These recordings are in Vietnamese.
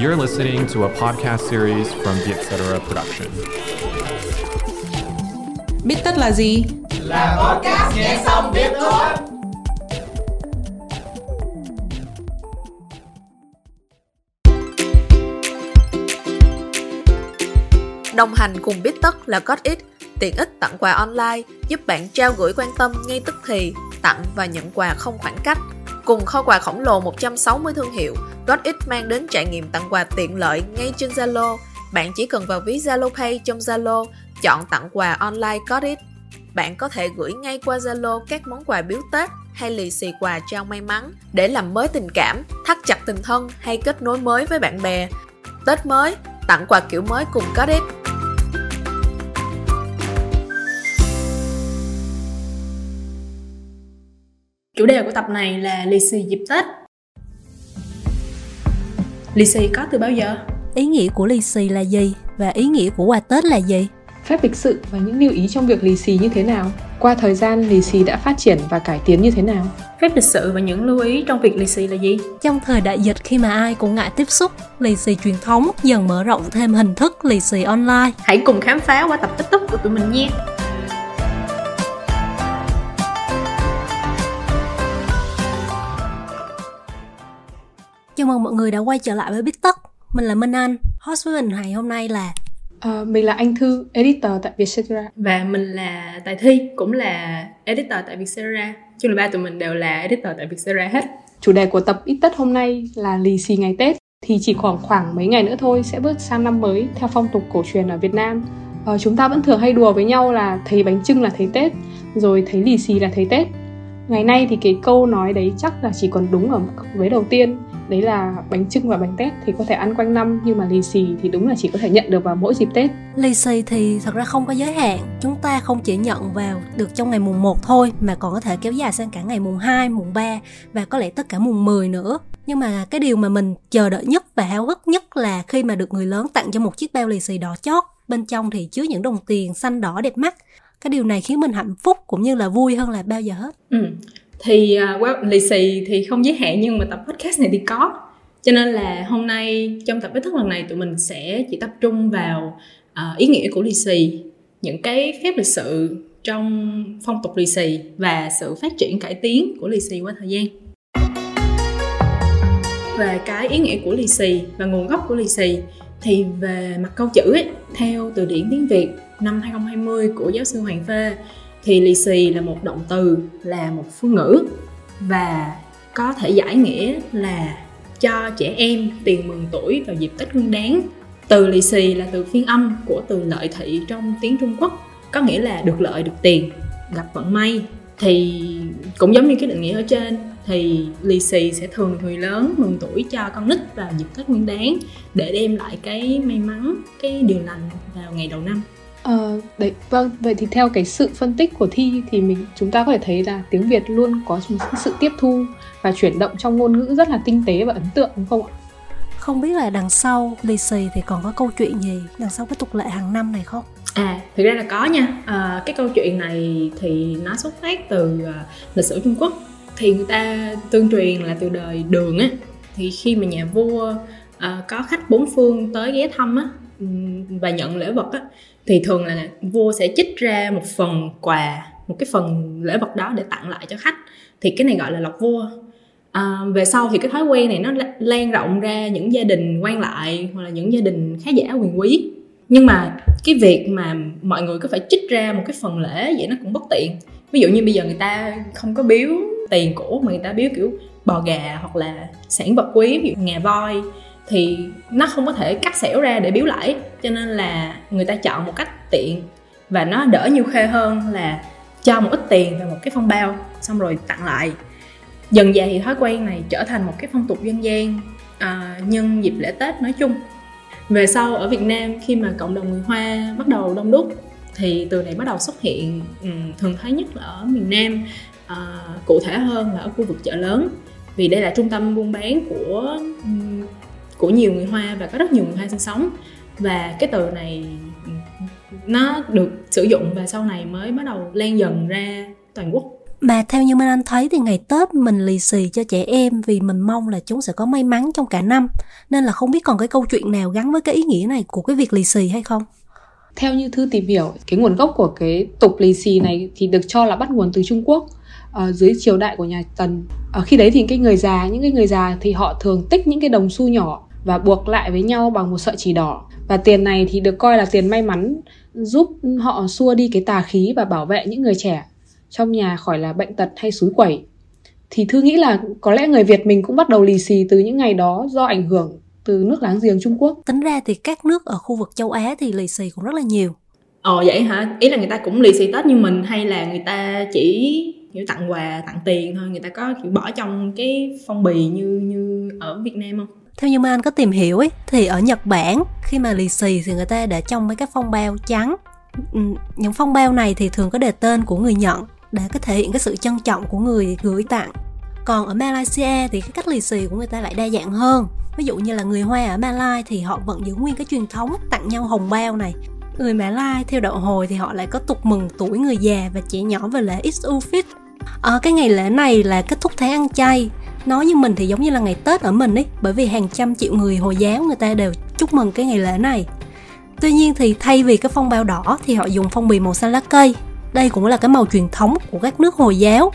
You're listening to a podcast series from the Etc. Production. Biết tất là gì? Là podcast nghe xong biết thôi. Đồng hành cùng Biết tất là GotIt, tiện ích tặng quà online giúp bạn trao gửi quan tâm ngay tức thì, tặng và nhận quà không khoảng cách. Cùng kho quà khổng lồ 160 thương hiệu, GodX mang đến trải nghiệm tặng quà tiện lợi ngay trên Zalo. Bạn chỉ cần vào ví Zalo Pay trong Zalo, chọn tặng quà online GodX. Bạn có thể gửi ngay qua Zalo các món quà biếu Tết hay lì xì quà trao may mắn để làm mới tình cảm, thắt chặt tình thân hay kết nối mới với bạn bè. Tết mới, tặng quà kiểu mới cùng GodX. Chủ đề của tập này là lì xì dịp Tết. Lì xì có từ bao giờ? Ý nghĩa của lì xì là gì và ý nghĩa của quà Tết là gì? Phép lịch sự và những lưu ý trong việc lì xì như thế nào? Qua thời gian, lì xì đã phát triển và cải tiến như thế nào? Phép lịch sự và những lưu ý trong việc lì xì là gì? Trong thời đại dịch khi mà ai cũng ngại tiếp xúc, lì xì truyền thống dần mở rộng thêm hình thức lì xì online. Hãy cùng khám phá qua tập túc của tụi mình nhé! Mừng mọi người đã quay trở lại với Biết Tất. Mình là Minh Anh. Host với mình ngày hôm nay là À, mình là Anh Thư, editor tại Vietcetera. Và mình là Tài Thi, cũng là editor tại Vietcetera. Chung là ba tụi mình đều là editor tại Vietcetera hết. Chủ đề của tập ít tất hôm nay là lì xì ngày Tết. Thì chỉ khoảng khoảng mấy ngày nữa thôi sẽ bước sang năm mới theo phong tục cổ truyền ở Việt Nam. À, chúng ta vẫn thường hay đùa với nhau là thấy bánh trưng là thấy Tết, rồi thấy lì xì là thấy Tết. Ngày nay thì cái câu nói đấy chắc là chỉ còn đúng ở vế đầu tiên đấy là bánh trưng và bánh tết thì có thể ăn quanh năm nhưng mà lì xì thì đúng là chỉ có thể nhận được vào mỗi dịp tết. Lì xì thì thật ra không có giới hạn chúng ta không chỉ nhận vào được trong ngày mùng 1 thôi mà còn có thể kéo dài sang cả ngày mùng 2, mùng 3 và có lẽ tất cả mùng 10 nữa. Nhưng mà cái điều mà mình chờ đợi nhất và háo hức nhất là khi mà được người lớn tặng cho một chiếc bao lì xì đỏ chót. Bên trong thì chứa những đồng tiền xanh đỏ đẹp mắt. Cái điều này khiến mình hạnh phúc cũng như là vui hơn là bao giờ hết. Ừ thì à, uh, well, lì xì thì không giới hạn nhưng mà tập podcast này thì có. Cho nên là hôm nay trong tập kết thức lần này tụi mình sẽ chỉ tập trung vào uh, ý nghĩa của lì xì những cái phép lịch sự trong phong tục lì xì và sự phát triển cải tiến của lì xì qua thời gian. Về cái ý nghĩa của lì xì và nguồn gốc của lì xì thì về mặt câu chữ ấy, theo từ điển tiếng Việt năm 2020 của giáo sư Hoàng Phê thì lì xì là một động từ là một phương ngữ và có thể giải nghĩa là cho trẻ em tiền mừng tuổi vào dịp Tết Nguyên Đán. Từ lì xì là từ phiên âm của từ lợi thị trong tiếng Trung Quốc, có nghĩa là được lợi được tiền, gặp vận may. Thì cũng giống như cái định nghĩa ở trên thì lì xì sẽ thường người lớn mừng tuổi cho con nít vào dịp Tết Nguyên Đán để đem lại cái may mắn, cái điều lành vào ngày đầu năm. Ờ, đấy, vâng, vậy thì theo cái sự phân tích của Thi thì mình chúng ta có thể thấy là tiếng Việt luôn có sự tiếp thu và chuyển động trong ngôn ngữ rất là tinh tế và ấn tượng đúng không ạ? Không biết là đằng sau lì xì thì còn có câu chuyện gì đằng sau cái tục lệ hàng năm này không? À, thực ra là có nha. À, cái câu chuyện này thì nó xuất phát từ uh, lịch sử Trung Quốc. Thì người ta tương truyền là từ đời Đường á, thì khi mà nhà vua uh, có khách bốn phương tới ghé thăm á và nhận lễ vật á thì thường là vua sẽ chích ra một phần quà một cái phần lễ vật đó để tặng lại cho khách. Thì cái này gọi là lộc vua. À, về sau thì cái thói quen này nó lan rộng ra những gia đình quan lại hoặc là những gia đình khá giả quyền quý. Nhưng mà cái việc mà mọi người có phải trích ra một cái phần lễ vậy nó cũng bất tiện. Ví dụ như bây giờ người ta không có biếu tiền cổ mà người ta biếu kiểu bò gà hoặc là sản vật quý ví dụ ngà voi thì nó không có thể cắt xẻo ra để biếu lãi. Cho nên là người ta chọn một cách tiện và nó đỡ nhiều khê hơn là cho một ít tiền vào một cái phong bao xong rồi tặng lại. Dần dà thì thói quen này trở thành một cái phong tục dân gian à, nhân dịp lễ tết nói chung. Về sau ở việt nam khi mà cộng đồng người hoa bắt đầu đông đúc thì từ này bắt đầu xuất hiện ừ, thường thấy nhất là ở miền nam à, cụ thể hơn là ở khu vực chợ lớn. Vì đây là trung tâm buôn bán của ừ, của nhiều người hoa và có rất nhiều người hoa sinh sống và cái từ này nó được sử dụng và sau này mới bắt đầu lan dần ra toàn quốc Mà theo như Minh Anh thấy thì ngày Tết mình lì xì cho trẻ em vì mình mong là chúng sẽ có may mắn trong cả năm. Nên là không biết còn cái câu chuyện nào gắn với cái ý nghĩa này của cái việc lì xì hay không? Theo như Thư tìm hiểu, cái nguồn gốc của cái tục lì xì này thì được cho là bắt nguồn từ Trung Quốc uh, dưới triều đại của nhà Tần. Ở khi đấy thì cái người già, những cái người già thì họ thường tích những cái đồng xu nhỏ và buộc lại với nhau bằng một sợi chỉ đỏ. Và tiền này thì được coi là tiền may mắn giúp họ xua đi cái tà khí và bảo vệ những người trẻ trong nhà khỏi là bệnh tật hay suối quẩy. Thì Thư nghĩ là có lẽ người Việt mình cũng bắt đầu lì xì từ những ngày đó do ảnh hưởng từ nước láng giềng Trung Quốc. Tính ra thì các nước ở khu vực châu Á thì lì xì cũng rất là nhiều. Ồ vậy hả? Ý là người ta cũng lì xì Tết như mình hay là người ta chỉ kiểu tặng quà, tặng tiền thôi, người ta có kiểu bỏ trong cái phong bì như như ở Việt Nam không? Theo như mà anh có tìm hiểu ấy, thì ở Nhật Bản, khi mà lì xì thì người ta để trong mấy cái phong bao trắng. Ừ, những phong bao này thì thường có đề tên của người nhận để có thể hiện cái sự trân trọng của người gửi tặng. Còn ở Malaysia thì cái cách lì xì của người ta lại đa dạng hơn. Ví dụ như là người Hoa ở Malai thì họ vẫn giữ nguyên cái truyền thống tặng nhau hồng bao này. Người Mã Lai theo đạo hồi thì họ lại có tục mừng tuổi người già và trẻ nhỏ về lễ Isufit. Ở ờ, cái ngày lễ này là kết thúc tháng ăn chay nói như mình thì giống như là ngày tết ở mình ấy, bởi vì hàng trăm triệu người hồi giáo người ta đều chúc mừng cái ngày lễ này tuy nhiên thì thay vì cái phong bao đỏ thì họ dùng phong bì màu xanh lá cây đây cũng là cái màu truyền thống của các nước hồi giáo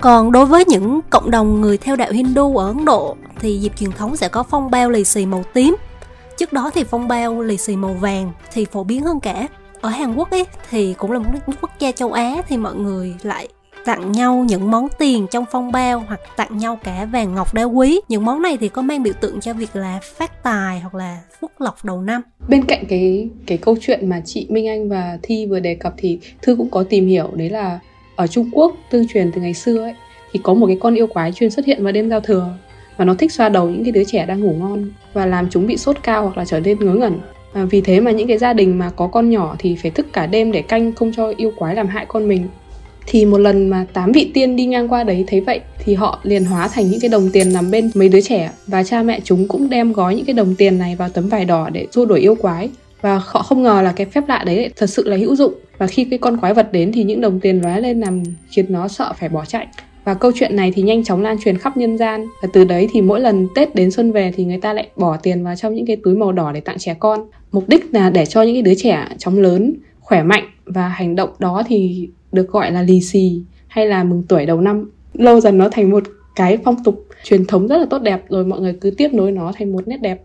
còn đối với những cộng đồng người theo đạo Hindu ở Ấn Độ thì dịp truyền thống sẽ có phong bao lì xì màu tím. Trước đó thì phong bao lì xì màu vàng thì phổ biến hơn cả. Ở Hàn Quốc ấy thì cũng là một quốc gia châu Á thì mọi người lại tặng nhau những món tiền trong phong bao hoặc tặng nhau cả vàng ngọc đá quý. Những món này thì có mang biểu tượng cho việc là phát tài hoặc là phúc lộc đầu năm. Bên cạnh cái cái câu chuyện mà chị Minh Anh và Thi vừa đề cập thì Thư cũng có tìm hiểu đấy là ở Trung Quốc tương truyền từ ngày xưa ấy thì có một cái con yêu quái chuyên xuất hiện vào đêm giao thừa và nó thích xoa đầu những cái đứa trẻ đang ngủ ngon và làm chúng bị sốt cao hoặc là trở nên ngớ ngẩn. À, vì thế mà những cái gia đình mà có con nhỏ thì phải thức cả đêm để canh không cho yêu quái làm hại con mình thì một lần mà tám vị tiên đi ngang qua đấy thấy vậy, thì họ liền hóa thành những cái đồng tiền nằm bên mấy đứa trẻ. Và cha mẹ chúng cũng đem gói những cái đồng tiền này vào tấm vải đỏ để xua đuổi yêu quái. Và họ không ngờ là cái phép lạ đấy thật sự là hữu dụng. Và khi cái con quái vật đến thì những đồng tiền lóe lên làm khiến nó sợ phải bỏ chạy. Và câu chuyện này thì nhanh chóng lan truyền khắp nhân gian. Và từ đấy thì mỗi lần tết đến xuân về thì người ta lại bỏ tiền vào trong những cái túi màu đỏ để tặng trẻ con. Mục đích là để cho những cái đứa trẻ chóng lớn, khỏe mạnh và hành động đó thì được gọi là lì xì hay là mừng tuổi đầu năm. Lâu dần nó thành một cái phong tục truyền thống rất là tốt đẹp rồi mọi người cứ tiếp nối nó thành một nét đẹp.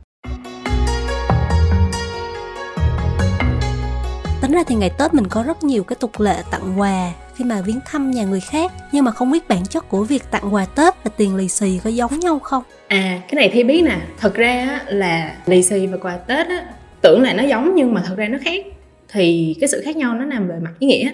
Tính ra thì ngày tết mình có rất nhiều cái tục lệ tặng quà khi mà viếng thăm nhà người khác nhưng mà không biết bản chất của việc tặng quà tết và tiền lì xì có giống nhau không? À cái này thi biết nè. Thật ra là lì xì và quà tết á tưởng là nó giống nhưng mà thật ra nó khác. Thì cái sự khác nhau nó nằm về mặt ý nghĩa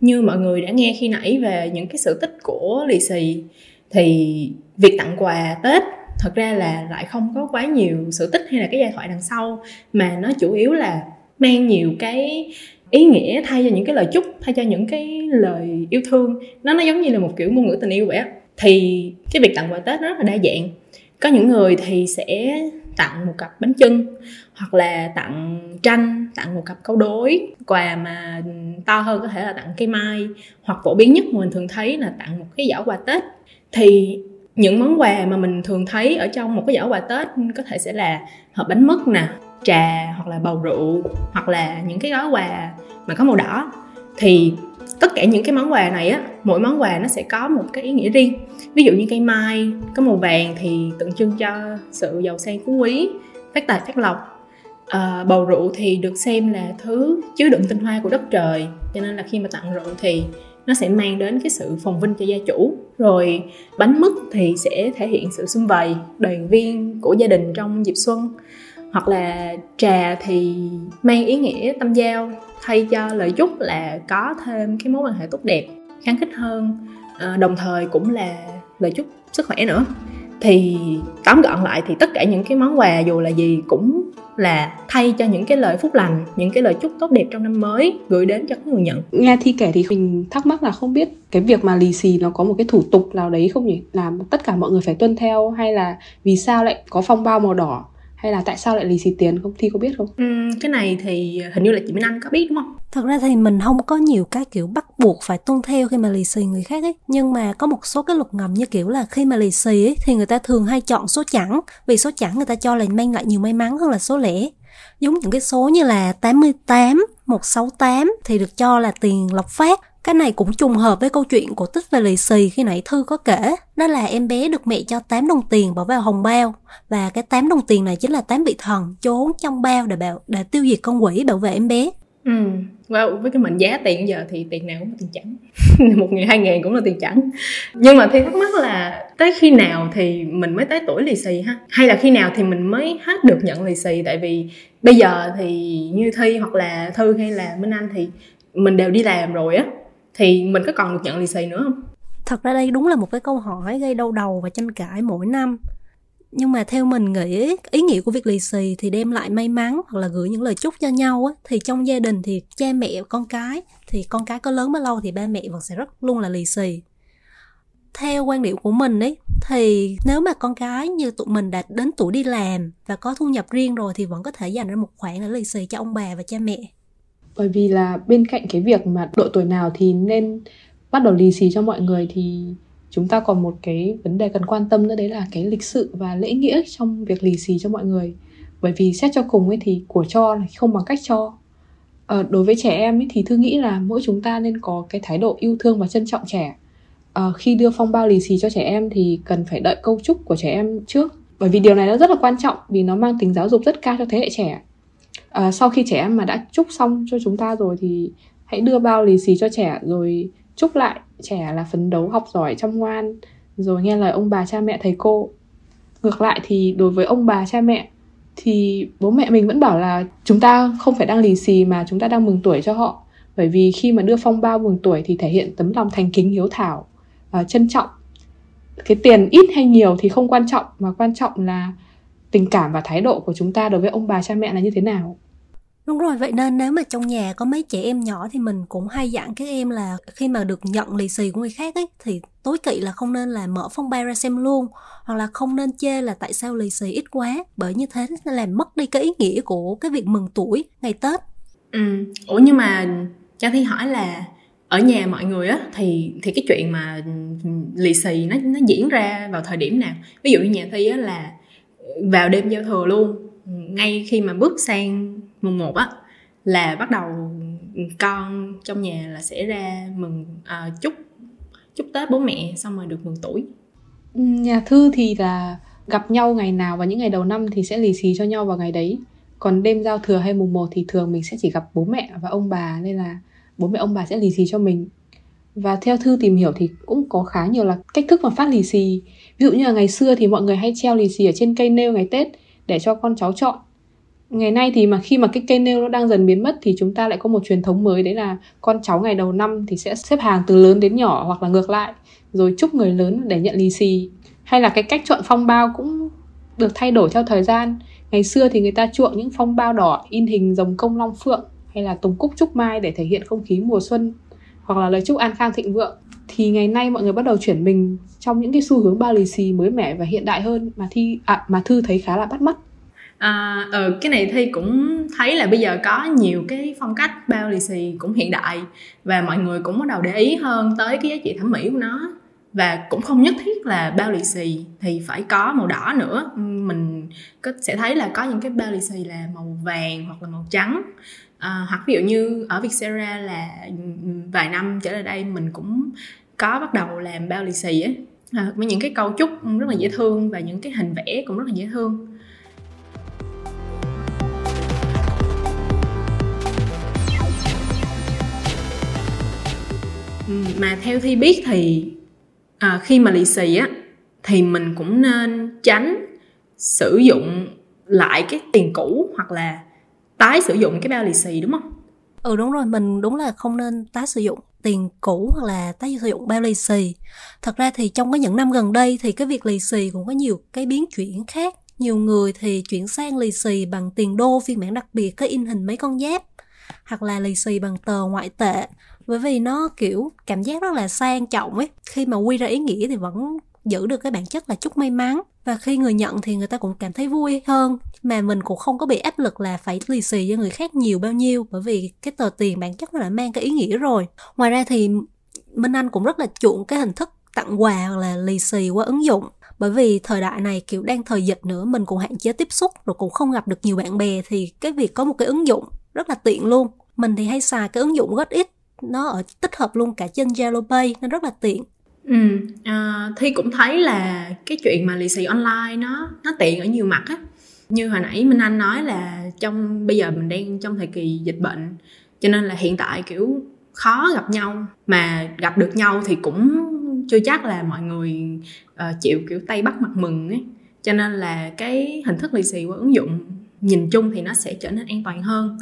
như mọi người đã nghe khi nãy về những cái sự tích của lì xì, thì việc tặng quà tết thật ra là lại không có quá nhiều sự tích hay là cái giai thoại đằng sau, mà nó chủ yếu là mang nhiều cái ý nghĩa, thay cho những cái lời chúc, thay cho những cái lời yêu thương. Nó nó giống như là một kiểu ngôn ngữ tình yêu vậy á. Thì cái việc tặng quà tết nó rất là đa dạng. Có những người thì sẽ tặng một cặp bánh chưng, hoặc là tặng tranh, tặng một cặp câu đối. Quà mà to hơn có thể là tặng cây mai, hoặc phổ biến nhất mà mình thường thấy là tặng một cái giỏ quà tết. Thì những món quà mà mình thường thấy ở trong một cái giỏ quà tết có thể sẽ là hộp bánh mứt nè, trà, hoặc là bầu rượu, hoặc là những cái gói quà mà có màu đỏ. Thì tất cả những cái món quà này á mỗi món quà nó sẽ có một cái ý nghĩa riêng. Ví dụ như cây mai có màu vàng thì tượng trưng cho sự giàu sang phú quý phát tài phát lộc. À, bầu rượu thì được xem là thứ chứa đựng tinh hoa của đất trời cho nên là khi mà tặng rượu thì nó sẽ mang đến cái sự phồn vinh cho gia chủ. Rồi bánh mứt thì sẽ thể hiện sự xung vầy đoàn viên của gia đình trong dịp xuân hoặc là trà thì mang ý nghĩa tâm giao thay cho lời chúc là có thêm cái mối quan hệ tốt đẹp kháng khích hơn. À, đồng thời cũng là lời chúc sức khỏe nữa. Thì tóm gọn lại thì tất cả những cái món quà dù là gì cũng là thay cho những cái lời phúc lành những cái lời chúc tốt đẹp trong năm mới gửi đến cho người nhận. Nghe thi kể thì mình thắc mắc là không biết cái việc mà lì xì nó có một cái thủ tục nào đấy không nhỉ? Làm tất cả mọi người phải tuân theo hay là vì sao lại có phong bao màu đỏ? Hay là tại sao lại lì xì tiền? Không thi có biết không? Ừ, cái này thì hình như là chị Minh Anh có biết đúng không? Thật ra thì mình không có nhiều cái kiểu bắt buộc phải tuân theo khi mà lì xì người khác ấy. Nhưng mà có một số cái luật ngầm như kiểu là khi mà lì xì ấy thì người ta thường hay chọn số chẵn. Vì số chẵn người ta cho là mang lại nhiều may mắn hơn là số lẻ. Giống những cái số như là 88, 168 thì được cho là tiền lộc phát cái này cũng trùng hợp với câu chuyện của tích và lì xì khi nãy Thư có kể. Đó là em bé được mẹ cho 8 đồng tiền bỏ vào hồng bao. Và cái 8 đồng tiền này chính là 8 vị thần trốn trong bao để bảo để tiêu diệt con quỷ bảo vệ em bé. Ừ, wow, với cái mệnh giá tiền giờ thì tiền nào cũng là tiền trắng một ngày hai ngàn cũng là tiền trắng nhưng mà thì thắc mắc là tới khi nào thì mình mới tới tuổi lì xì ha hay là khi nào thì mình mới hết được nhận lì xì tại vì bây giờ thì như thi hoặc là thư hay là minh anh thì mình đều đi làm rồi á thì mình có còn được nhận lì xì nữa không? Thật ra đây đúng là một cái câu hỏi gây đau đầu và tranh cãi mỗi năm. Nhưng mà theo mình nghĩ, ý nghĩa của việc lì xì thì đem lại may mắn hoặc là gửi những lời chúc cho nhau á. Thì trong gia đình thì cha mẹ, con cái, thì con cái có lớn bao lâu thì ba mẹ vẫn sẽ rất luôn là lì xì. Theo quan điểm của mình ấy, thì nếu mà con cái như tụi mình đã đến tuổi đi làm và có thu nhập riêng rồi thì vẫn có thể dành ra một khoản để lì xì cho ông bà và cha mẹ bởi vì là bên cạnh cái việc mà độ tuổi nào thì nên bắt đầu lì xì cho mọi người thì chúng ta còn một cái vấn đề cần quan tâm nữa đấy là cái lịch sự và lễ nghĩa trong việc lì xì cho mọi người. Bởi vì xét cho cùng ấy thì của cho là không bằng cách cho. Ờ, đối với trẻ em ấy thì thư nghĩ là mỗi chúng ta nên có cái thái độ yêu thương và trân trọng trẻ. Ờ, khi đưa phong bao lì xì cho trẻ em thì cần phải đợi câu chúc của trẻ em trước. Bởi vì điều này nó rất là quan trọng vì nó mang tính giáo dục rất cao cho thế hệ trẻ à, sau khi trẻ em mà đã chúc xong cho chúng ta rồi thì hãy đưa bao lì xì cho trẻ rồi chúc lại trẻ là phấn đấu học giỏi chăm ngoan rồi nghe lời ông bà cha mẹ thầy cô. Ngược lại thì đối với ông bà cha mẹ thì bố mẹ mình vẫn bảo là chúng ta không phải đang lì xì mà chúng ta đang mừng tuổi cho họ. Bởi vì khi mà đưa phong bao mừng tuổi thì thể hiện tấm lòng thành kính hiếu thảo và trân trọng. Cái tiền ít hay nhiều thì không quan trọng mà quan trọng là tình cảm và thái độ của chúng ta đối với ông bà cha mẹ là như thế nào Đúng rồi, vậy nên nếu mà trong nhà có mấy trẻ em nhỏ thì mình cũng hay dặn các em là khi mà được nhận lì xì của người khác ấy thì tối kỵ là không nên là mở phong bay ra xem luôn hoặc là không nên chê là tại sao lì xì ít quá bởi như thế nó làm mất đi cái ý nghĩa của cái việc mừng tuổi ngày Tết. Ừ, ủa nhưng mà cho Thi hỏi là ở nhà mọi người á thì thì cái chuyện mà lì xì nó nó diễn ra vào thời điểm nào? Ví dụ như nhà Thi á là vào đêm giao thừa luôn. Ngay khi mà bước sang mùng 1 á là bắt đầu con trong nhà là sẽ ra mừng à, chúc chúc tết bố mẹ xong rồi được mừng tuổi. Ừ, nhà thư thì là gặp nhau ngày nào và những ngày đầu năm thì sẽ lì xì cho nhau vào ngày đấy. Còn đêm giao thừa hay mùng 1 thì thường mình sẽ chỉ gặp bố mẹ và ông bà nên là bố mẹ ông bà sẽ lì xì cho mình và theo thư tìm hiểu thì cũng có khá nhiều là cách thức mà phát lì xì. Ví dụ như là ngày xưa thì mọi người hay treo lì xì ở trên cây nêu ngày tết để cho con cháu chọn. Ngày nay thì mà khi mà cái cây nêu nó đang dần biến mất thì chúng ta lại có một truyền thống mới, đấy là con cháu ngày đầu năm thì sẽ xếp hàng từ lớn đến nhỏ hoặc là ngược lại, rồi chúc người lớn để nhận lì xì. Hay là cái cách chọn phong bao cũng được thay đổi theo thời gian. Ngày xưa thì người ta chuộng những phong bao đỏ in hình rồng công long phượng hay là tùng cúc trúc mai để thể hiện không khí mùa xuân hoặc là lời chúc an khang thịnh vượng thì ngày nay mọi người bắt đầu chuyển mình trong những cái xu hướng bao lì xì mới mẻ và hiện đại hơn mà thi à, mà thư thấy khá là bắt mắt. À, ừ, cái này thi cũng thấy là bây giờ có nhiều cái phong cách bao lì xì cũng hiện đại và mọi người cũng bắt đầu để ý hơn tới cái giá trị thẩm mỹ của nó. Và cũng không nhất thiết là bao lì xì thì phải có màu đỏ nữa. Mình có sẽ thấy là có những cái bao lì xì là màu vàng hoặc là màu trắng à, hoặc ví dụ như ở Vietcetera là ừ, vài năm trở lại đây mình cũng có bắt đầu làm bao lì xì á. À, với những cái câu chúc rất là dễ thương và những cái hình vẽ cũng rất là dễ thương. Ừ, mà theo thi biết thì à, khi mà lì xì á thì mình cũng nên tránh sử dụng lại cái tiền cũ hoặc là tái sử dụng cái bao lì xì, đúng không? Ừ đúng rồi, mình đúng là không nên tái sử dụng tiền cũ hoặc là tái sử dụng bao lì xì. Thật ra thì trong cái những năm gần đây thì cái việc lì xì cũng có nhiều cái biến chuyển khác. Nhiều người thì chuyển sang lì xì bằng tiền đô phiên bản đặc biệt có in hình mấy con giáp, hoặc là lì xì bằng tờ ngoại tệ. Bởi vì nó, kiểu, cảm giác rất là sang trọng ấy. Khi mà quy ra ý nghĩa thì vẫn giữ được cái bản chất là chút may mắn và khi người nhận thì người ta cũng cảm thấy vui hơn. Mà mình cũng không có bị áp lực là phải lì xì cho người khác nhiều bao nhiêu, bởi vì cái tờ tiền bản chất nó đã mang cái ý nghĩa rồi. Ngoài ra thì minh anh cũng rất là chuộng cái hình thức tặng quà hoặc là lì xì qua ứng dụng. Bởi vì thời đại này, kiểu, đang thời dịch nữa, mình cũng hạn chế tiếp xúc rồi cũng không gặp được nhiều bạn bè thì cái việc có một cái ứng dụng rất là tiện luôn. Mình thì hay xài cái ứng dụng rất ít nó ở tích hợp luôn cả trên Zalo Pay nên rất là tiện. Ừ, à, Thi cũng thấy là cái chuyện mà lì xì online nó nó tiện ở nhiều mặt á. Như hồi nãy Minh Anh nói là trong bây giờ mình đang trong thời kỳ dịch bệnh cho nên là hiện tại kiểu khó gặp nhau. Mà gặp được nhau thì cũng chưa chắc là mọi người uh, chịu kiểu tay bắt mặt mừng ấy. Cho nên là cái hình thức lì xì qua ứng dụng nhìn chung thì nó sẽ trở nên an toàn hơn.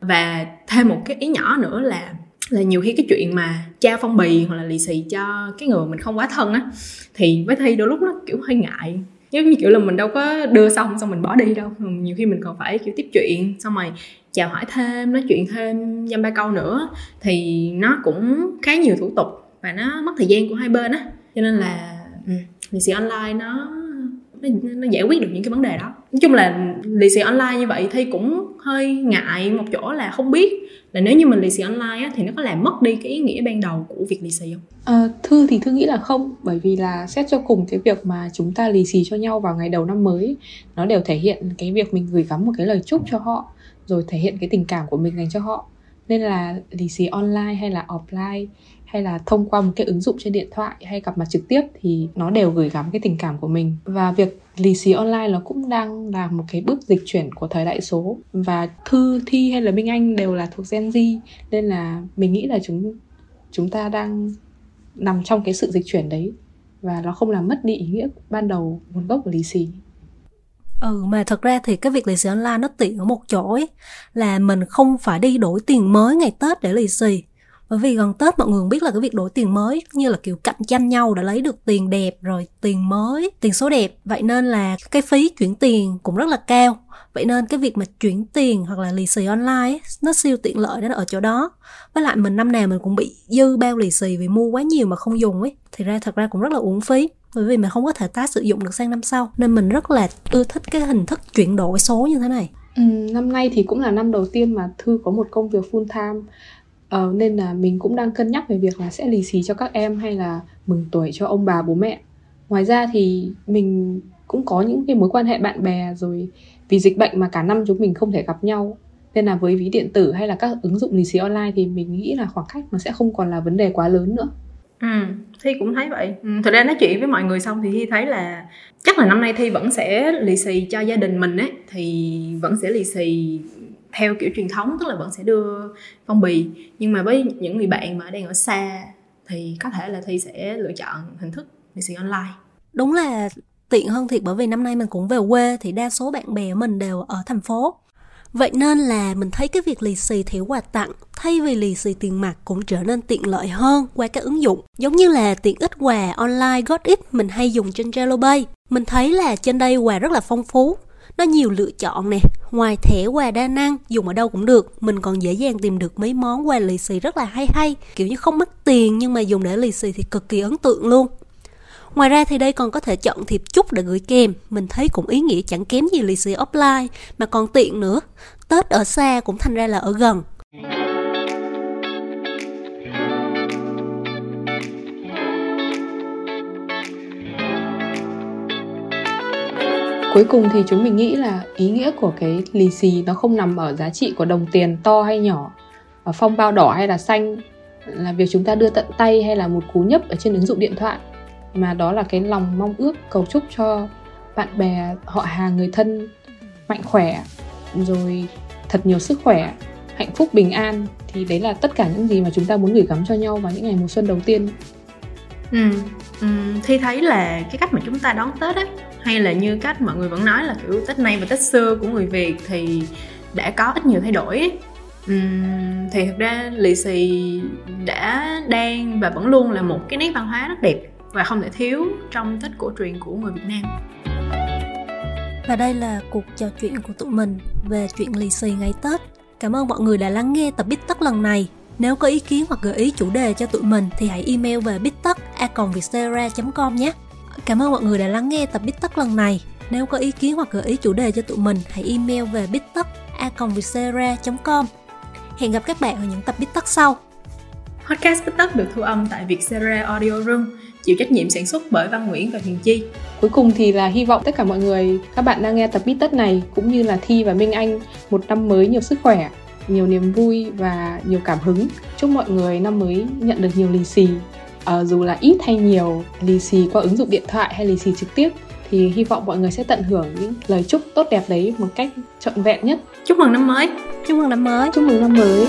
Và thêm một cái ý nhỏ nữa là là nhiều khi cái chuyện mà trao phong bì hoặc là lì xì cho cái người mình không quá thân á thì với thi đôi lúc nó kiểu hơi ngại. Giống như kiểu là mình đâu có đưa xong xong mình bỏ đi đâu. Nhiều khi mình còn phải kiểu tiếp chuyện xong rồi chào hỏi thêm nói chuyện thêm dăm ba câu nữa thì nó cũng khá nhiều thủ tục và nó mất thời gian của hai bên á. Cho nên là ừ, lì xì online nó nó, nó giải quyết được những cái vấn đề đó nói chung là lì xì online như vậy thì cũng hơi ngại một chỗ là không biết là nếu như mình lì xì online á, thì nó có làm mất đi cái ý nghĩa ban đầu của việc lì xì không? À, thư thì thư nghĩ là không bởi vì là xét cho cùng cái việc mà chúng ta lì xì cho nhau vào ngày đầu năm mới nó đều thể hiện cái việc mình gửi gắm một cái lời chúc cho họ rồi thể hiện cái tình cảm của mình dành cho họ nên là lì xì online hay là offline hay là thông qua một cái ứng dụng trên điện thoại hay gặp mặt trực tiếp thì nó đều gửi gắm cái tình cảm của mình. Và việc lì xì online nó cũng đang là một cái bước dịch chuyển của thời đại số. Và thư, thi hay là minh anh đều là thuộc gen z, nên là mình nghĩ là chúng chúng ta đang nằm trong cái sự dịch chuyển đấy. Và nó không làm mất đi ý nghĩa ban đầu nguồn gốc của lì xì. Ừ mà thật ra thì cái việc lì xì online nó tiện ở một chỗ ấy, là mình không phải đi đổi tiền mới ngày Tết để lì xì bởi vì gần Tết mọi người cũng biết là cái việc đổi tiền mới như là kiểu cạnh tranh nhau để lấy được tiền đẹp rồi tiền mới, tiền số đẹp. Vậy nên là cái phí chuyển tiền cũng rất là cao. Vậy nên cái việc mà chuyển tiền hoặc là lì xì online ấy, nó siêu tiện lợi đó ở chỗ đó. Với lại mình năm nào mình cũng bị dư bao lì xì vì mua quá nhiều mà không dùng ấy. Thì ra thật ra cũng rất là uổng phí bởi vì mình không có thể tái sử dụng được sang năm sau nên mình rất là ưa thích cái hình thức chuyển đổi số như thế này ừ, năm nay thì cũng là năm đầu tiên mà thư có một công việc full time ờ, nên là mình cũng đang cân nhắc về việc là sẽ lì xì cho các em hay là mừng tuổi cho ông bà bố mẹ. Ngoài ra thì mình cũng có những cái mối quan hệ bạn bè rồi vì dịch bệnh mà cả năm chúng mình không thể gặp nhau. Nên là với ví điện tử hay là các ứng dụng lì xì online thì mình nghĩ là khoảng cách nó sẽ không còn là vấn đề quá lớn nữa. Ừ, Thi cũng thấy vậy. Ừ, thật ra nói chuyện với mọi người xong thì Thi thấy là chắc là năm nay Thi vẫn sẽ lì xì cho gia đình mình ấy thì vẫn sẽ lì xì theo kiểu truyền thống, tức là vẫn sẽ đưa phong bì nhưng mà với những người bạn mà đang ở xa thì có thể là thi sẽ lựa chọn hình thức lì xì online đúng là tiện hơn thiệt bởi vì năm nay mình cũng về quê thì đa số bạn bè của mình đều ở thành phố Vậy nên là mình thấy cái việc lì xì thiểu quà tặng, thay vì lì xì tiền mặt cũng trở nên tiện lợi hơn qua các ứng dụng. Giống như là tiện ích quà online Got It mình hay dùng trên Zalo bay Mình thấy là trên đây quà rất là phong phú. Nó nhiều lựa chọn nè, ngoài thẻ quà đa năng dùng ở đâu cũng được, mình còn dễ dàng tìm được mấy món quà lì xì rất là hay hay, kiểu như không mất tiền nhưng mà dùng để lì xì thì cực kỳ ấn tượng luôn. Ngoài ra thì đây còn có thể chọn thiệp chúc để gửi kèm, mình thấy cũng ý nghĩa chẳng kém gì lì xì offline, mà còn tiện nữa. Tết ở xa cũng thành ra là ở gần. Cuối cùng thì chúng mình nghĩ là ý nghĩa của cái lì xì nó không nằm ở giá trị của đồng tiền to hay nhỏ ở phong bao đỏ hay là xanh là việc chúng ta đưa tận tay hay là một cú nhấp ở trên ứng dụng điện thoại. Mà đó là cái lòng mong ước cầu chúc cho bạn bè họ hàng người thân mạnh khỏe rồi thật nhiều sức khỏe hạnh phúc bình an. Thì đấy là tất cả những gì mà chúng ta muốn gửi gắm cho nhau vào những ngày mùa xuân đầu tiên. Ừ, ừ thi thấy là cái cách mà chúng ta đón tết ấy hay là như cách mọi người vẫn nói là kiểu tết nay và tết xưa của người việt thì đã có ít nhiều thay đổi. Uhm, thì thực ra lì xì đã đang và vẫn luôn là một cái nét văn hóa rất đẹp và không thể thiếu trong Tết cổ truyền của người Việt Nam. Và đây là cuộc trò chuyện của tụi mình về chuyện lì xì ngày Tết. Cảm ơn mọi người đã lắng nghe tập Bít Tất lần này. Nếu có ý kiến hoặc gợi ý chủ đề cho tụi mình thì hãy email về bittất com nhé. Cảm ơn mọi người đã lắng nghe tập Bít Tất lần này. Nếu có ý kiến hoặc gợi ý chủ đề cho tụi mình, hãy email về bít tất com Hẹn gặp các bạn ở những tập Bít Tất sau. Podcast Bít Tất được thu âm tại Vietcetera Audio Room, chịu trách nhiệm sản xuất bởi Văn Nguyễn và Huyền Chi. Cuối cùng thì là hy vọng tất cả mọi người, các bạn đang nghe tập Bít Tất này cũng như là Thi và Minh Anh một năm mới nhiều sức khỏe, nhiều niềm vui và nhiều cảm hứng. Chúc mọi người năm mới nhận được nhiều lì xì, uh, dù là ít hay nhiều lì xì qua ứng dụng điện thoại hay lì xì trực tiếp thì hy vọng mọi người sẽ tận hưởng những lời chúc tốt đẹp đấy một cách trọn vẹn nhất. Chúc mừng năm mới. Chúc mừng năm mới. Chúc mừng năm mới.